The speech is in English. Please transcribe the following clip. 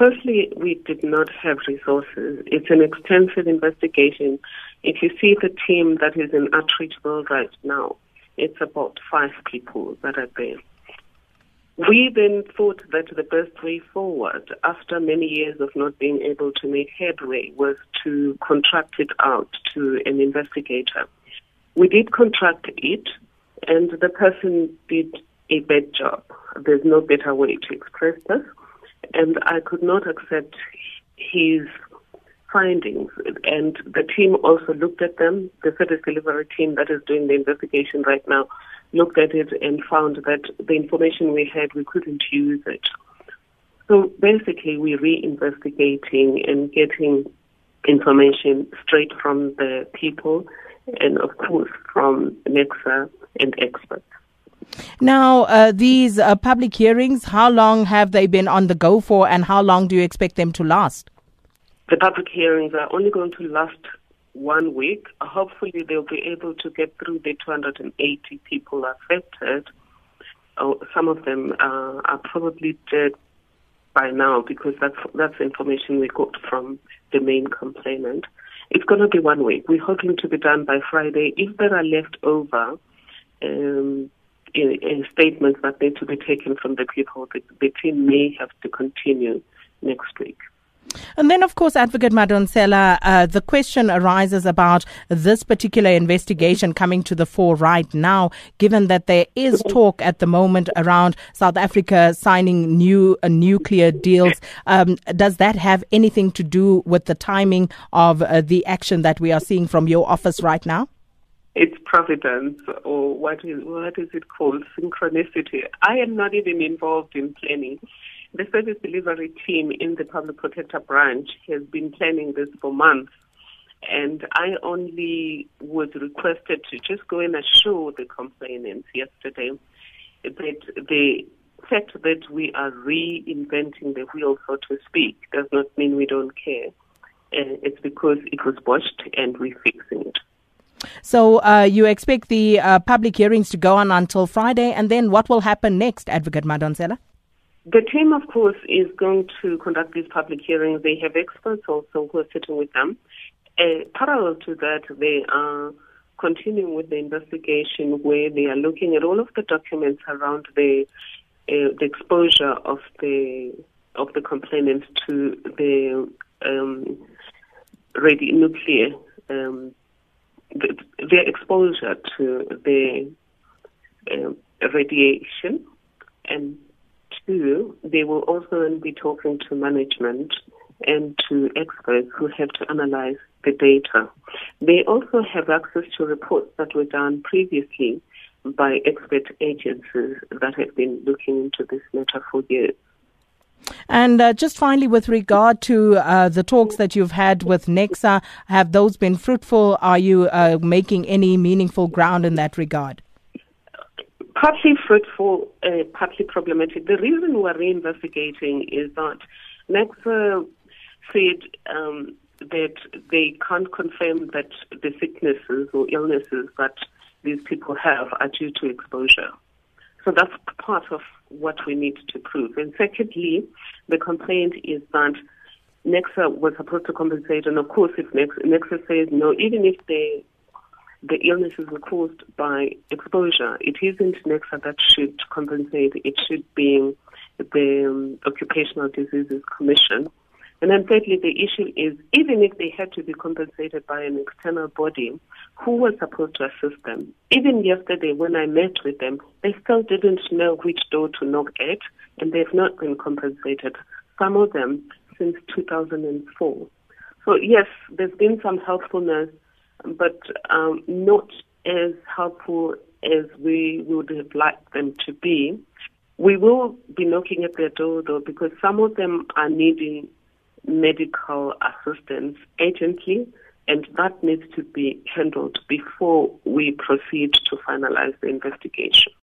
Firstly, we did not have resources. It's an extensive investigation. If you see the team that is in Atteridgeville right now, it's about five people that are there. We then thought that the best way forward, after many years of not being able to make headway, was to contract it out to an investigator. We did contract it, and the person did a bad job. There's no better way to express this. And I could not accept his findings. And the team also looked at them. The service delivery team that is doing the investigation right now looked at it and found that the information we had, we couldn't use it. So basically, we're reinvestigating and getting information straight from the people and, of course, from NECSA and experts. Now, uh, these uh, public hearings, how long have they been on the go for, and how long do you expect them to last? The public hearings are only going to last one week. Hopefully, they'll be able to get through the 280 people affected. Oh, some of them uh, are probably dead by now because that's that's information we got from the main complainant. It's going to be one week. We're hoping to be done by Friday. If there are left over um, statements that need to be taken from the people, the, the team may have to continue next week. And then, of course, Advocate Madonsela, uh, the question arises about this particular investigation coming to the fore right now, given that there is talk at the moment around South Africa signing new uh, nuclear deals. Um, does that have anything to do with the timing of uh, the action that we are seeing from your office right now? Providence, or what is what is it called? Synchronicity. I am not even involved in planning. The service delivery team in the public protector branch has been planning this for months. And I only was requested to just go and assure the complainants yesterday that the fact that we are reinventing the wheel, so to speak, does not mean we don't care. Uh, it's because it was botched and we're fixing it. So uh, you expect the uh, public hearings to go on until Friday, and then what will happen next, Advocate Madonsela? The team, of course, is going to conduct these public hearings. They have experts also who are sitting with them. Uh, parallel to that, they are continuing with the investigation where they are looking at all of the documents around the uh, the exposure of the of the complainants to the um, nuclear um, their exposure to the uh, radiation and two, they will also be talking to management and to experts who have to analyze the data. They also have access to reports that were done previously by expert agencies that have been looking into this matter for years. And uh, just finally, with regard to uh, the talks that you've had with NECSA, have those been fruitful? Are you uh, making any meaningful ground in that regard? partly fruitful, uh, partly problematic. The reason we're reinvestigating is that NECSA said um, that they can't confirm that the sicknesses or illnesses that these people have are due to exposure. So that's part of what we need to prove. And secondly, the complaint is that NECSA was supposed to compensate, and of course, if NECSA says no, even if they the illnesses were caused by exposure. It isn't NECSA that should compensate. It should be the um, Occupational Diseases Commission. And then thirdly, the issue is even if they had to be compensated by an external body, who was supposed to assist them? Even yesterday when I met with them, they still didn't know which door to knock at, and they've not been compensated. Some of them since 2004. So yes, there's been some helpfulness but um, not as helpful as we would have liked them to be. We will be knocking at their door though, because some of them are needing medical assistance urgently, and that needs to be handled before we proceed to finalize the investigation.